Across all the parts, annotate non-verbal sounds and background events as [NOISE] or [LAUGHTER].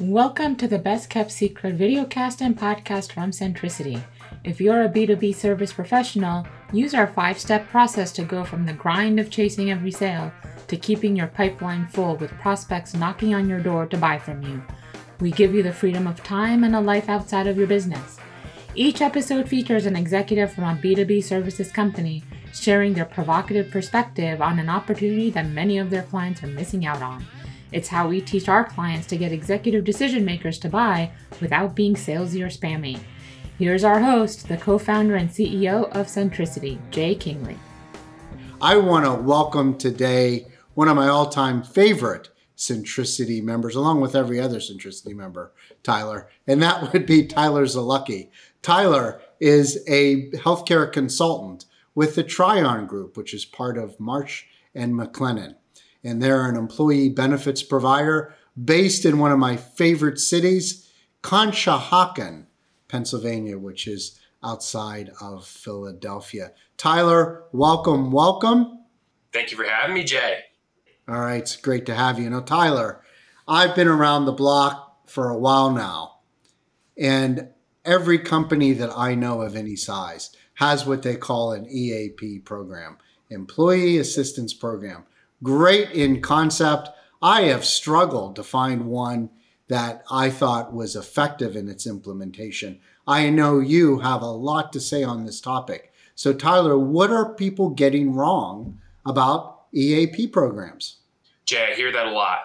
Welcome to the Best Kept Secret videocast and podcast from Centricity. If you're a B2B service professional, use our five step process to go from the grind of chasing every sale to keeping your pipeline full with prospects knocking on your door to buy from you. We give you the freedom of time and a life outside of your business. Each episode features an executive from a B2B services company sharing their provocative perspective on an opportunity that many of their clients are missing out on. It's how we teach our clients to get executive decision makers to buy without being salesy or spammy. Here's our host, the co founder and CEO of Centricity, Jay Kingley. I want to welcome today one of my all time favorite Centricity members, along with every other Centricity member, Tyler, and that [LAUGHS] would be Tyler Zalucky. Tyler is a healthcare consultant with the Trion Group, which is part of Marsh and McLennan and they're an employee benefits provider based in one of my favorite cities, Conshohocken, Pennsylvania, which is outside of Philadelphia. Tyler, welcome, welcome. Thank you for having me, Jay. All right, it's great to have you. Now, Tyler, I've been around the block for a while now, and every company that I know of any size has what they call an EAP program, Employee Assistance Program great in concept. I have struggled to find one that I thought was effective in its implementation. I know you have a lot to say on this topic. So, Tyler, what are people getting wrong about EAP programs? Jay, I hear that a lot.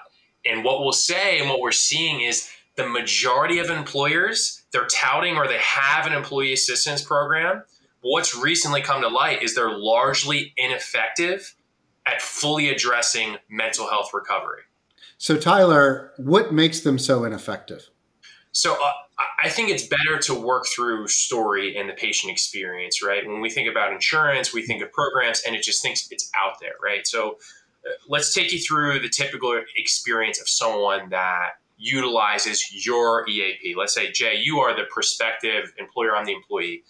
And what we'll say and what we're seeing is the majority of employers, they're touting or they have an employee assistance program. What's recently come to light is they're largely ineffective at fully addressing mental health recovery. So, Tyler, what makes them so ineffective? So, uh, I think it's better to work through story and the patient experience, right? When we think about insurance, we think of programs and it just thinks it's out there, right? So, uh, let's take you through the typical experience of someone that utilizes your EAP. Let's say, Jay, you are the prospective employer, I'm the employee.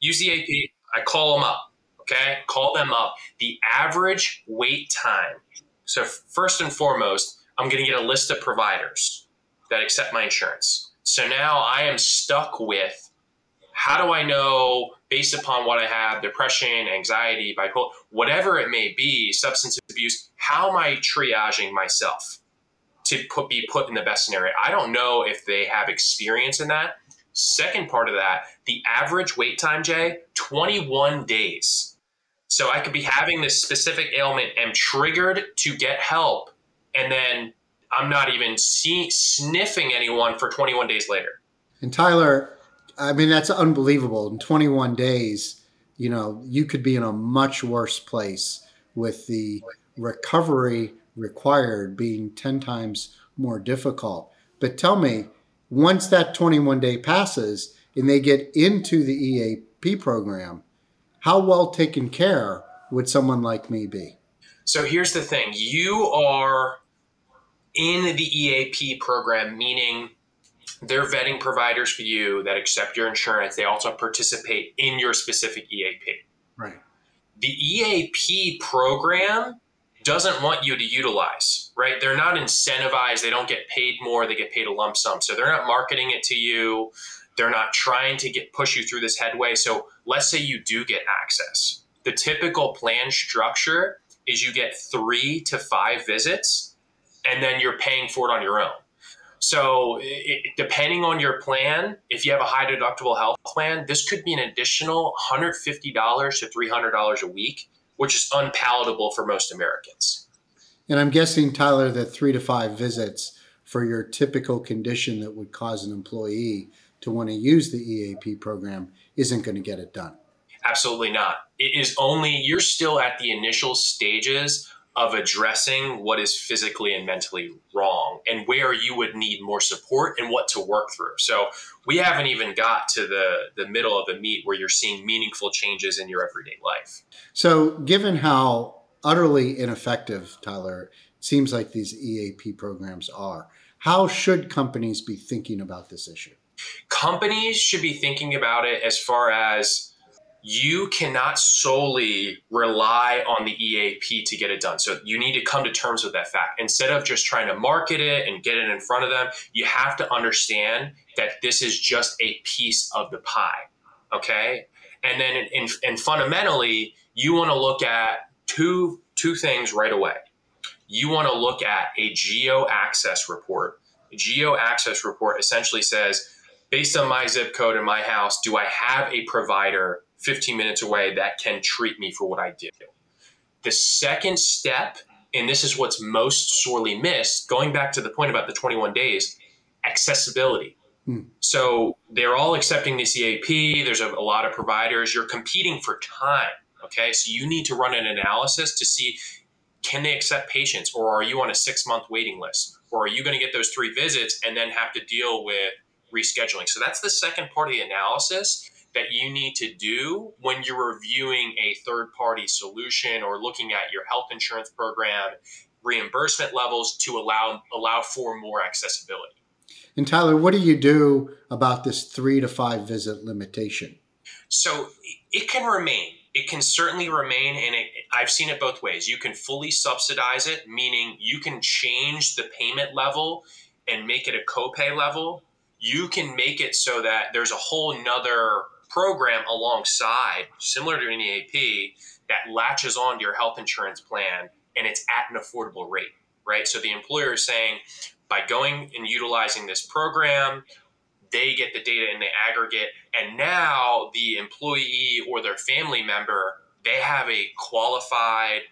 Use the EAP, I call them up Okay, call them up. The average wait time. So, first and foremost, I'm going to get a list of providers that accept my insurance. So now I am stuck with how do I know, based upon what I have, depression, anxiety, bipolar, whatever it may be, substance abuse, how am I triaging myself to put, be put in the best scenario? I don't know if they have experience in that. Second part of that, the average wait time, Jay, 21 days. So I could be having this specific ailment, am triggered to get help, and then I'm not even see, sniffing anyone for 21 days later. And Tyler, I mean that's unbelievable. In 21 days, you know, you could be in a much worse place with the recovery required being 10 times more difficult. But tell me, once that 21 day passes and they get into the EAP program, how well taken care would someone like me be? So here's the thing you are in the EAP program, meaning they're vetting providers for you that accept your insurance. They also participate in your specific EAP. Right. The EAP program doesn't want you to utilize, right? They're not incentivized. They don't get paid more. They get paid a lump sum. So they're not marketing it to you. They're not trying to get push you through this headway. So let's say you do get access. The typical plan structure is you get three to five visits, and then you're paying for it on your own. So, it, depending on your plan, if you have a high deductible health plan, this could be an additional $150 to $300 a week, which is unpalatable for most Americans. And I'm guessing, Tyler, that three to five visits for your typical condition that would cause an employee to want to use the EAP program isn't going to get it done. Absolutely not. It is only, you're still at the initial stages of addressing what is physically and mentally wrong and where you would need more support and what to work through. So we haven't even got to the, the middle of the meat where you're seeing meaningful changes in your everyday life. So, given how utterly ineffective, Tyler, it seems like these EAP programs are, how should companies be thinking about this issue? Companies should be thinking about it as far as you cannot solely rely on the EAP to get it done. So you need to come to terms with that fact. Instead of just trying to market it and get it in front of them, you have to understand that this is just a piece of the pie. Okay. And then, in, in, and fundamentally, you want to look at two two things right away. You want to look at a geo access report. A geo access report essentially says, based on my zip code and my house, do I have a provider 15 minutes away that can treat me for what I did? The second step, and this is what's most sorely missed, going back to the point about the 21 days, accessibility. Hmm. So they're all accepting this EAP. There's a, a lot of providers. You're competing for time. Okay. So you need to run an analysis to see can they accept patients or are you on a six month waiting list? Or are you going to get those three visits and then have to deal with rescheduling? So that's the second part of the analysis that you need to do when you're reviewing a third party solution or looking at your health insurance program reimbursement levels to allow allow for more accessibility. And Tyler, what do you do about this 3 to 5 visit limitation? So it can remain. It can certainly remain and it, I've seen it both ways. You can fully subsidize it, meaning you can change the payment level and make it a copay level. You can make it so that there's a whole nother program alongside, similar to an EAP, that latches on to your health insurance plan and it's at an affordable rate, right? So the employer is saying, by going and utilizing this program, they get the data in the aggregate, and now the employee or their family member, they have a qualified,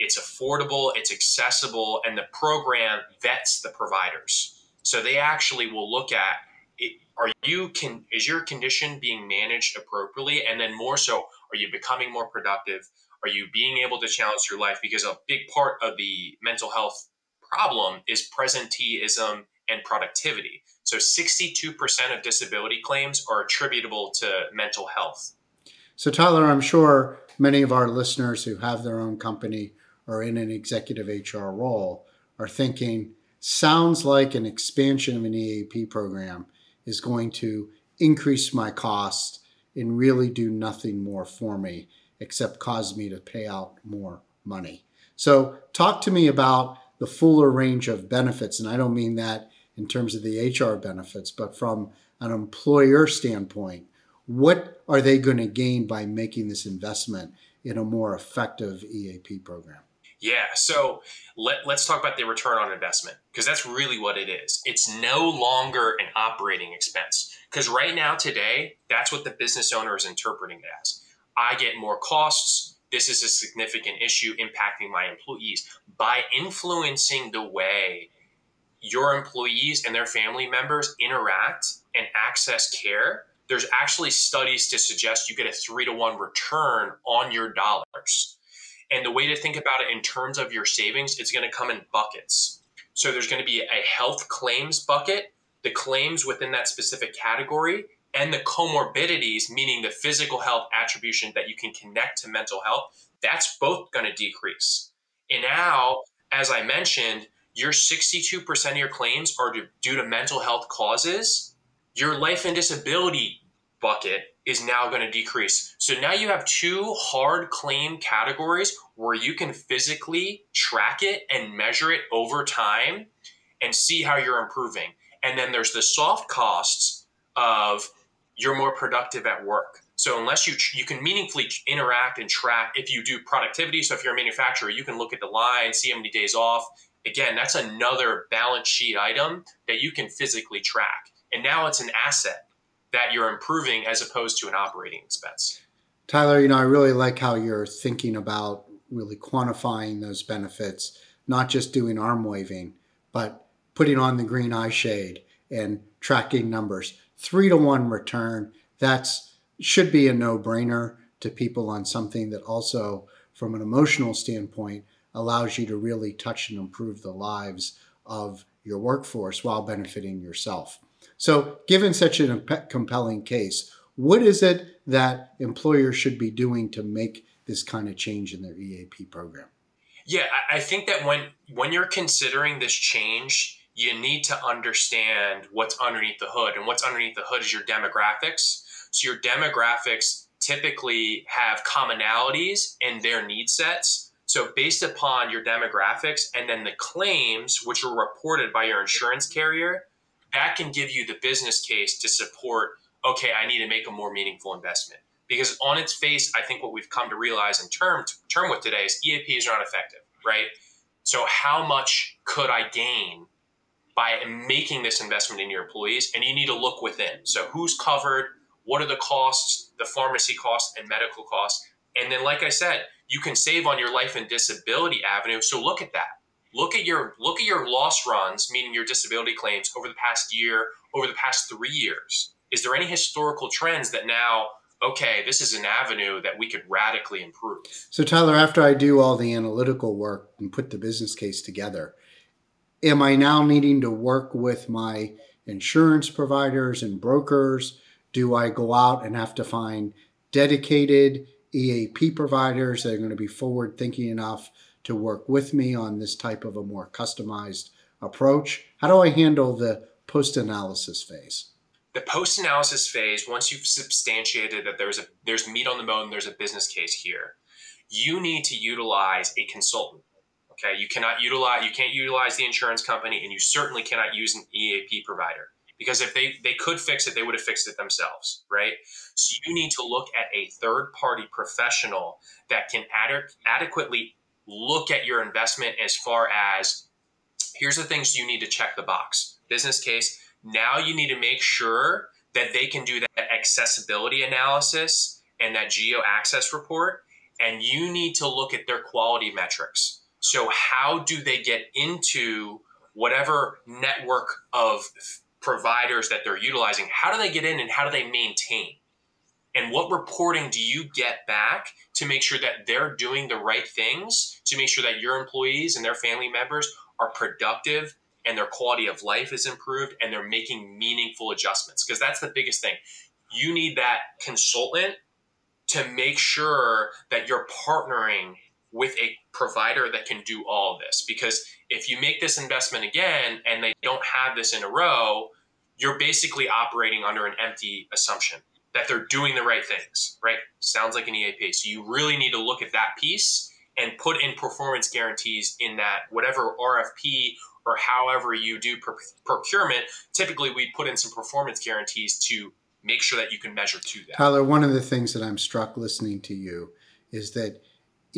it's affordable, it's accessible, and the program vets the providers. So they actually will look at are you can is your condition being managed appropriately? And then more so are you becoming more productive? Are you being able to challenge your life? Because a big part of the mental health problem is presenteeism and productivity. So 62% of disability claims are attributable to mental health. So tyler i'm sure many of our listeners who have their own company or in an executive hr role are thinking sounds like an expansion of an eap program is going to increase my cost and really do nothing more for me except cause me to pay out more money. So, talk to me about the fuller range of benefits. And I don't mean that in terms of the HR benefits, but from an employer standpoint, what are they going to gain by making this investment in a more effective EAP program? Yeah. So let, let's talk about the return on investment because that's really what it is. It's no longer an operating expense because right now, today, that's what the business owner is interpreting it as. I get more costs. This is a significant issue impacting my employees. By influencing the way your employees and their family members interact and access care, there's actually studies to suggest you get a three to one return on your dollars. And the way to think about it in terms of your savings, it's going to come in buckets. So there's going to be a health claims bucket, the claims within that specific category, and the comorbidities, meaning the physical health attribution that you can connect to mental health. That's both going to decrease. And now, as I mentioned, your 62% of your claims are due to mental health causes. Your life and disability bucket is now going to decrease. So now you have two hard claim categories where you can physically track it and measure it over time and see how you're improving. And then there's the soft costs of you're more productive at work. So unless you you can meaningfully interact and track if you do productivity. So if you're a manufacturer, you can look at the line, see how many days off. Again, that's another balance sheet item that you can physically track. And now it's an asset that you're improving as opposed to an operating expense. Tyler, you know, I really like how you're thinking about really quantifying those benefits, not just doing arm waving, but putting on the green eye shade and tracking numbers. Three to one return, that's should be a no-brainer to people on something that also, from an emotional standpoint, allows you to really touch and improve the lives of your workforce while benefiting yourself. So, given such a compelling case, what is it that employers should be doing to make this kind of change in their EAP program? Yeah, I think that when when you're considering this change, you need to understand what's underneath the hood, and what's underneath the hood is your demographics. So your demographics typically have commonalities in their need sets. So, based upon your demographics and then the claims, which are reported by your insurance carrier, that can give you the business case to support okay, I need to make a more meaningful investment. Because on its face, I think what we've come to realize in term term with today is EAPs are not effective, right? So how much could I gain by making this investment in your employees? And you need to look within. So who's covered? What are the costs, the pharmacy costs and medical costs? And then, like I said, you can save on your life and disability avenue. So look at that. Look at your look at your loss runs, meaning your disability claims over the past year, over the past three years. Is there any historical trends that now okay this is an avenue that we could radically improve? So tyler after i do all the analytical work and put the business case together am i now needing to work with my insurance providers and brokers? Do i go out and have to find dedicated eap providers that are going to be forward thinking enough to work with me on this type of a more customized approach. How do i handle the post analysis phase? The post analysis phase, once you've substantiated that there's a there's meat on the bone, there's a business case here, you need to utilize a consultant. Okay, you cannot utilize you can't utilize the insurance company, and you certainly cannot use an EAP provider because if they they could fix it, they would have fixed it themselves, right? So you need to look at a third party professional that can ad- adequately look at your investment as far as here's the things you need to check the box business case now you need to make sure that they can do that accessibility analysis and that geo access report. And you need to look at their quality metrics. So, how do they get into whatever network of providers that they're utilizing? How do they get in and how do they maintain? And what reporting do you get back to make sure that they're doing the right things to make sure that your employees and their family members are productive and their quality of life is improved and they're making meaningful adjustments because that's the biggest thing you need that consultant to make sure that you're partnering with a provider that can do all this. Because if you make this investment again and they don't have this in a row you're basically operating under an empty assumption that they're doing the right things right? Sounds like an eap so you really need to look at that piece and put in performance guarantees in that whatever rfp or however you do procurement, typically we put in some performance guarantees to make sure that you can measure to that. Tyler, one of the things that I'm struck listening to you is that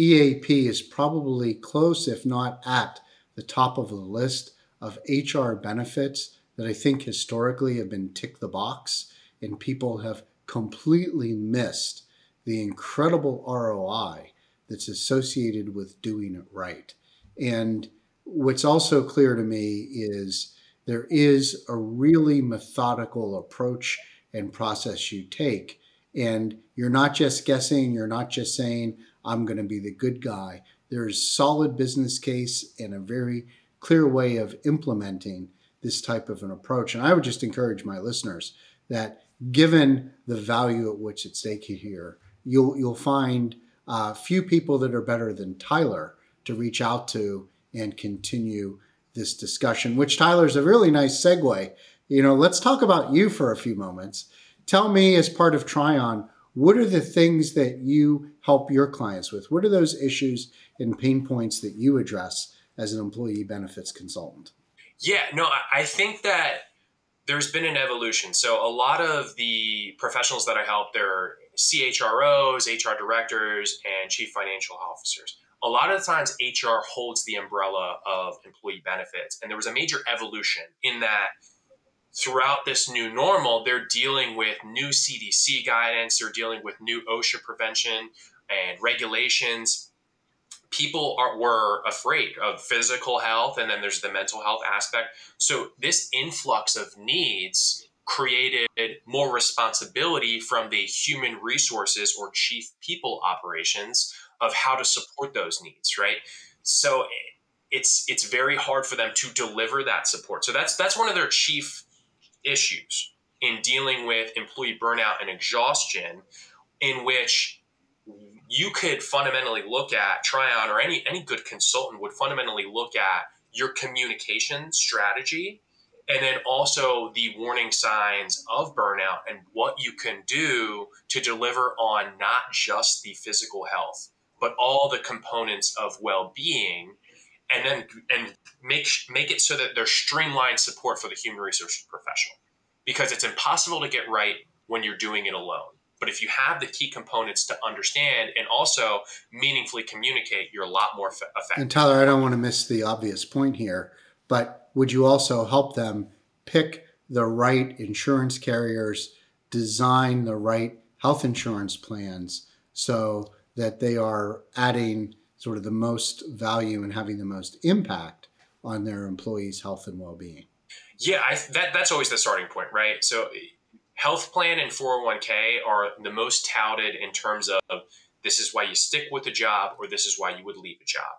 EAP is probably close, if not at the top of the list of HR benefits that I think historically have been tick the box and people have completely missed the incredible ROI that's associated with doing it right. And what's also clear to me is there is a really methodical approach and process you take. And you're not just guessing, you're not just saying, I'm going to be the good guy. There's solid business case and a very clear way of implementing this type of an approach. And I would just encourage my listeners that given the value at which it's stake here, you'll you'll find a uh, few people that are better than Tyler to reach out to and continue this discussion, which Tyler is a really nice segue. You know, let's talk about you for a few moments. Tell me, as part of Trion, what are the things that you help your clients with? What are those issues and pain points that you address as an employee benefits consultant? Yeah, no, I think that there's been an evolution. So a lot of the professionals that I help, they're CHROs, HR directors, and chief financial officers a lot of the times HR holds the umbrella of employee benefits. And there was a major evolution in that throughout this new normal, they're dealing with new CDC guidance, they're dealing with new OSHA prevention and regulations. People are, were afraid of physical health, and then there's the mental health aspect. So, this influx of needs created more responsibility from the human resources or chief people operations of how to support those needs, right? So it's it's very hard for them to deliver that support. So that's that's one of their chief issues in dealing with employee burnout and exhaustion, in which you could fundamentally look at Trion or any any good consultant would fundamentally look at your communication strategy and then also the warning signs of burnout and what you can do to deliver on not just the physical health but all the components of well-being and then and make make it so that there's streamlined support for the human resources professional. Because it's impossible to get right when you're doing it alone. But if you have the key components to understand and also meaningfully communicate you're a lot more effective. And tyler i don't want to miss the obvious point here but would you also help them pick the right insurance carriers, design the right health insurance plans so that they are adding sort of the most value and having the most impact on their employees' health and well-being? Yeah, I, that that's always the starting point, right? So health plan and 401k are the most touted in terms of this is why you stick with a job or this is why you would leave a job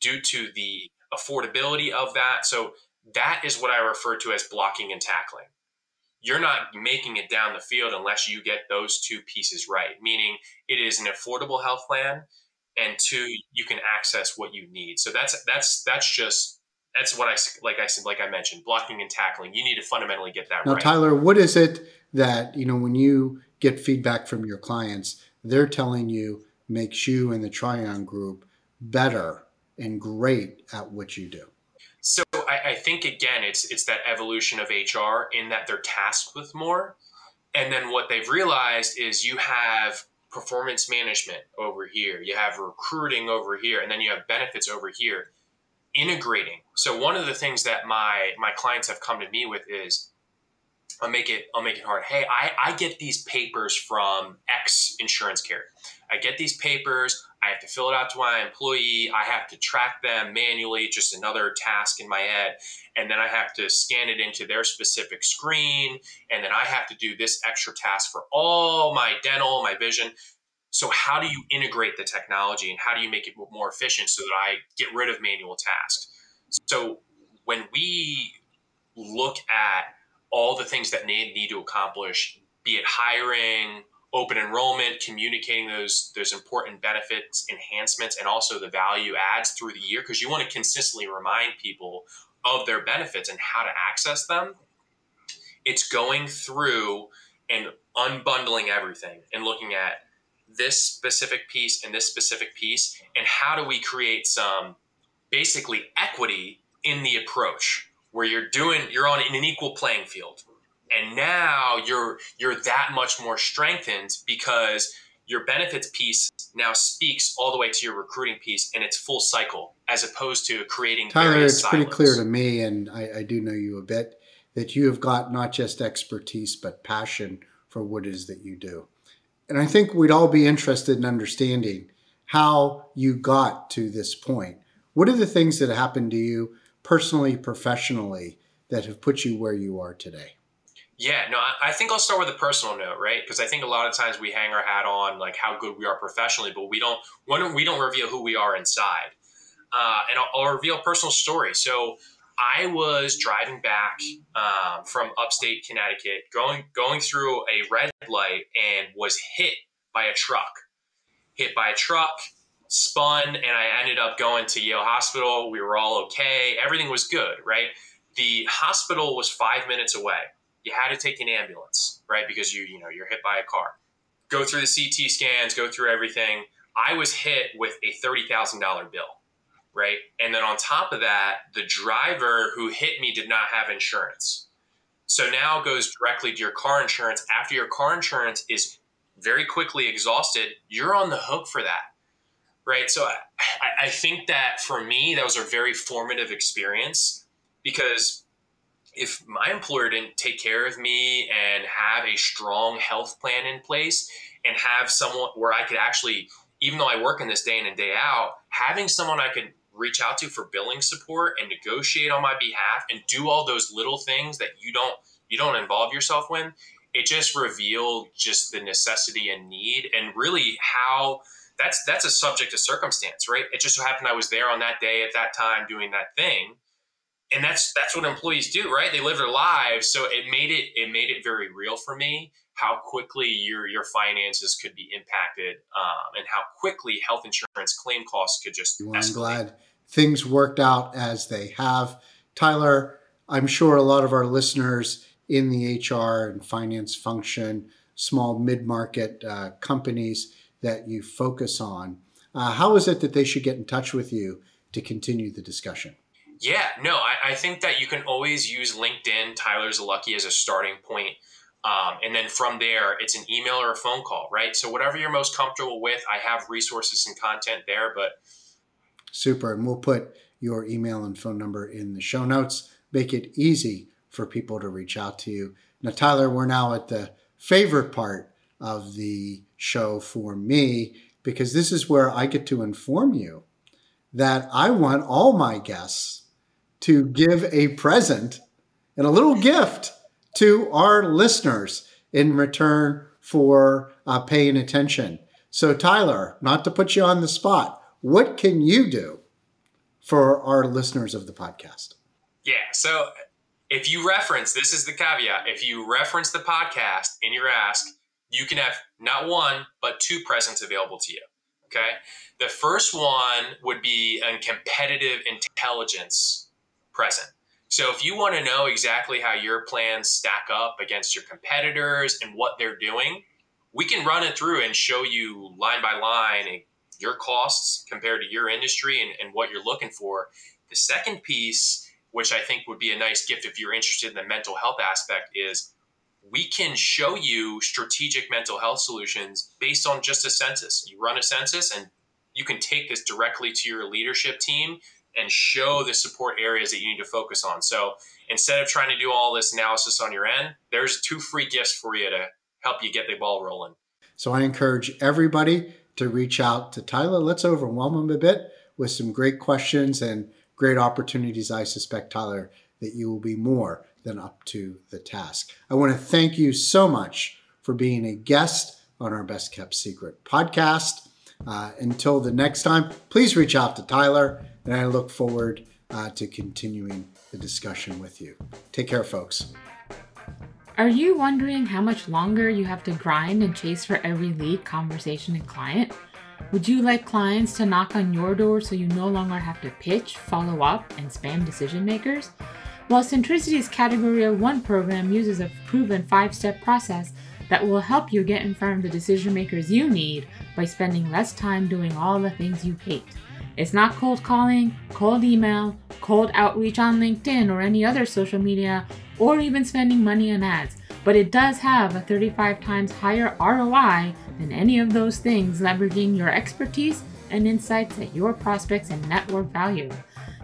due to the affordability of that. So that is what I refer to as blocking and tackling. You're not making it down the field unless you get those two pieces right, meaning it is an affordable health plan and two you can access what you need. So that's that's that's just that's what I like I said like I mentioned blocking and tackling. You need to fundamentally get that now, right. Now Tyler, what is it that, you know, when you get feedback from your clients, they're telling you makes you and the Trion group better and great at what you do? So I, I, think again, it's it's that evolution of HR in that they're tasked with more, and then what they've realized is you have performance management over here, you have recruiting over here, and then you have benefits over here. Integrating. So one of the things that my my clients have come to me with is I'll make it I'll make it hard. Hey, I, I get these papers from X insurance carrier. I get these papers. I have to fill it out to my employee. I have to track them manually, just another task in my head. And then I have to scan it into their specific screen. And then I have to do this extra task for all my dental, my vision. So, how do you integrate the technology and how do you make it more efficient so that I get rid of manual tasks? So, when we look at all the things that they need to accomplish, be it hiring, open enrollment, communicating those those important benefits enhancements and also the value adds through the year because you want to consistently remind people of their benefits and how to access them. It's going through and unbundling everything and looking at this specific piece and this specific piece and how do we create some basically equity in the approach where you're doing you're on an equal playing field and now you're you're that much more strengthened because your benefits piece now speaks all the way to your recruiting piece and it's full cycle as opposed to creating tyler it's silos. pretty clear to me and I, I do know you a bit that you have got not just expertise but passion for what it is that you do. And i think we'd all be interested in understanding how you got to this point. What are the things that happened to you personally professionally that have put you where you are today yeah, no, I think I'll start with a personal note, right? Because I think a lot of times we hang our hat on like how good we are professionally, but we don't we don't reveal who we are inside. Uh, and I'll, I'll, reveal a personal story. So I was driving back um, from upstate Connecticut, going going through a red light, and was hit by a truck. Hit by a truck, spun, and I ended up going to Yale Hospital. We were all okay. Everything was good, right? The hospital was five minutes away you had to take an ambulance, right? Because you, you know, you're hit by a car. Go through the CT scans, go through everything. I was hit with a $30,000 bill, right? And then on top of that, the driver who hit me did not have insurance. So now it goes directly to your car insurance. After your car insurance is very quickly exhausted, you're on the hook for that, right? So I, I think that for me, that was a very formative experience because if my employer didn't take care of me and have a strong health plan in place and have someone where I could actually, even though I work in this day in and day out, having someone I could reach out to for billing support and negotiate on my behalf and do all those little things that you don't you don't involve yourself in, it just revealed just the necessity and need and really how that's that's a subject of circumstance, right? It just so happened I was there on that day at that time doing that thing and that's that's what employees do right? They live their lives. So it made it it made it very real for me how quickly your your finances could be impacted um, and how quickly health insurance claim costs could just well, i'm glad things worked out as they have. Tyler I'm sure a lot of our listeners in the HR and finance function, small mid market uh, companies that you focus on, uh, how is it that they should get in touch with you to continue the discussion? Yeah, no, I, I think that you can always use LinkedIn, Tyler Zalucky, as a starting point. Um, and then from there, it's an email or a phone call, right? So whatever you're most comfortable with, I have resources and content there. But super, and we'll put your email and phone number in the show notes. Make it easy for people to reach out to you. Now, Tyler, we're now at the favorite part of the show for me because this is where I get to inform you that I want all my guests to give a present and a little gift to our listeners in return for uh, paying attention. So, Tyler, not to put you on the spot, what can you do for our listeners of the podcast? Yeah. So, if you reference, this is the caveat, if you reference the podcast in your ask, you can have not one, but two presents available to you. Okay. The first one would be a competitive intelligence present. So if you want to know exactly how your plans stack up against your competitors and what they're doing, we can run it through and show you line by line your costs compared to your industry and, and what you're looking for. The second piece, which I think would be a nice gift if you're interested in the mental health aspect, is we can show you strategic mental health solutions based on just a census. You run a census and you can take this directly to your leadership team and show the support areas that you need to focus on. So instead of trying to do all this analysis on your end, there's two free gifts for you to help you get the ball rolling. So I encourage everybody to reach out to Tyler. Let's overwhelm him a bit with some great questions and great opportunities. I suspect, Tyler, that you will be more than up to the task. I want to thank you so much for being a guest on our Best Kept Secret podcast. Uh, until the next time, please reach out to Tyler and I look forward uh, to continuing the discussion with you. Take care, folks. Are you wondering how much longer you have to grind and chase for every lead, conversation, and client? Would you like clients to knock on your door so you no longer have to pitch, follow up, and spam decision makers? Well, Centricity's Category of One program uses a proven five step process that will help you get in front of the decision makers you need by spending less time doing all the things you hate. It's not cold calling, cold email, cold outreach on LinkedIn or any other social media, or even spending money on ads, but it does have a 35 times higher ROI than any of those things, leveraging your expertise and insights at your prospects and network value.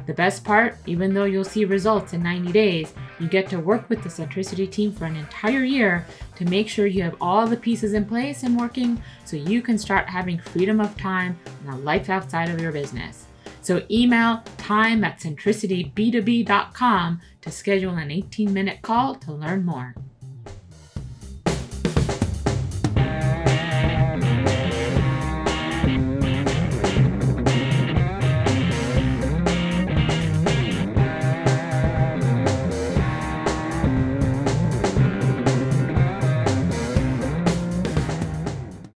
The best part, even though you'll see results in 90 days, you get to work with the Centricity team for an entire year to make sure you have all the pieces in place and working so you can start having freedom of time and a life outside of your business. So email time at centricityb2b.com to schedule an 18 minute call to learn more.